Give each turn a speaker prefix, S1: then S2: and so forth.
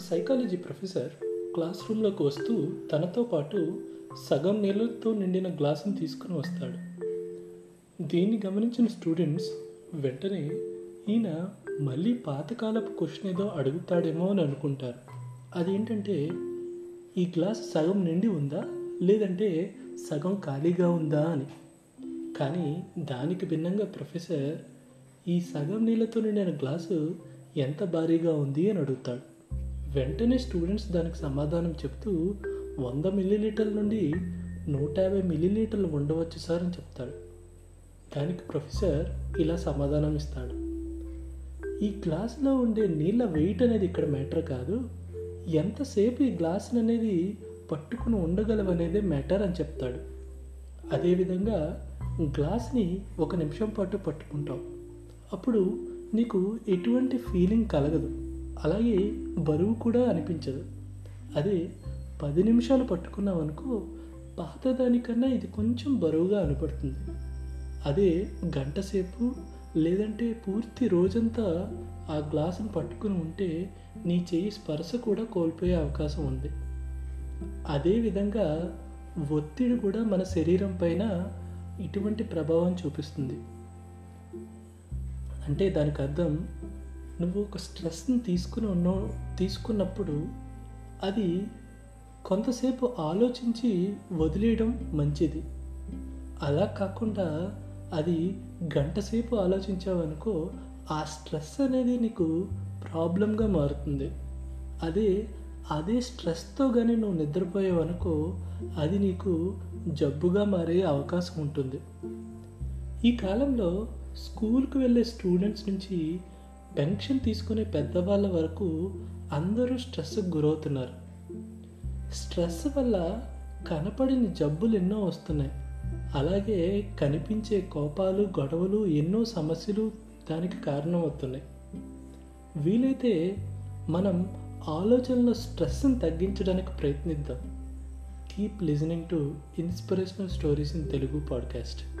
S1: Psychology professor class రూమ్లోకి వస్తూ తనతో పాటు సగం నీళ్ళతో నిండిన గ్లాసును తీసుకుని వస్తాడు. దీన్ని గమనించిన స్టూడెంట్స్ వెంటనే ఈయన మళ్ళీ పాతకాలపు క్వశ్చన్ ఏదో అడుగుతాడేమో అని అనుకుంటారు. అదేంటంటే ఈ గ్లాస్ సగం నిండి ఉందా? లేదంటే సగం ఖాళీగా ఉందా అని. కానీ దానికి భిన్నంగా ప్రొఫెసర్ ఈ సగం నీళ్ళతో నిండిన గ్లాసు ఎంత భారీగా ఉంది అని అడుగుతాడు. వెంటనే స్టూడెంట్స్ దానికి సమాధానం చెప్తూ వంద మిల్లీలీటర్ల నుండి నూట యాభై మిల్లీలీటర్లు ఉండవచ్చు సార్ అని చెప్తాడు. దానికి ప్రొఫెసర్ ఇలా సమాధానం ఇస్తాడు. ఈ గ్లాసులో ఉండే నీళ్ళ వెయిట్ అనేది ఇక్కడ మ్యాటర్ కాదు. ఎంతసేపు ఈ గ్లాస్ అనేది పట్టుకుని ఉండగలవనేదే మ్యాటర్ అని చెప్తాడు. అదేవిధంగా గ్లాస్ని ఒక నిమిషం పాటు పట్టుకుంటాం. అప్పుడు నీకు ఎటువంటి ఫీలింగ్ కలగదు. అలాగే బరువు కూడా అనిపించదు. అదే పది నిమిషాలు పట్టుకున్నాం అనుకో పాతదానికన్నా ఇది కొంచెం బరువుగా అనిపడుతుంది. అదే గంట సేపు లేదంటే పూర్తి రోజంతా ఆ గ్లాసును పట్టుకుని ఉంటే నీ చెయ్యి స్పర్శ కూడా కోల్పోయే అవకాశం ఉంది. అదేవిధంగా ఒత్తిడి కూడా మన శరీరం పైన ఇటువంటి ప్రభావం చూపిస్తుంది. అంటే దానికి అర్థం నువ్వు ఒక స్ట్రెస్ని తీసుకుని ఉన్న తీసుకున్నప్పుడు అది కొంతసేపు ఆలోచించి వదిలేయడం మంచిది. అలా కాకుండా అది గంటసేపు ఆలోచించావనుకో ఆ స్ట్రెస్ అనేది నీకు ప్రాబ్లంగా మారుతుంది. అదే అదే స్ట్రెస్తో కానీ నువ్వు నిద్రపోయావనుకో అది నీకు జబ్బుగా మారే అవకాశం ఉంటుంది. ఈ కాలంలో స్కూల్కి వెళ్ళే స్టూడెంట్స్ నుంచి పెన్షన్ తీసుకునే పెద్దవాళ్ళ వరకు అందరూ స్ట్రెస్కి గురవుతున్నారు. స్ట్రెస్ వల్ల కనపడిన జబ్బులు ఎన్నో వస్తున్నాయి. అలాగే కనిపించే కోపాలు గొడవలు ఎన్నో సమస్యలు దానికి కారణమవుతున్నాయి వీలైతే మనం ఆలోచనలో స్ట్రెస్ని తగ్గించడానికి ప్రయత్నిద్దాం. Keep listening to inspirational stories in Telugu podcast.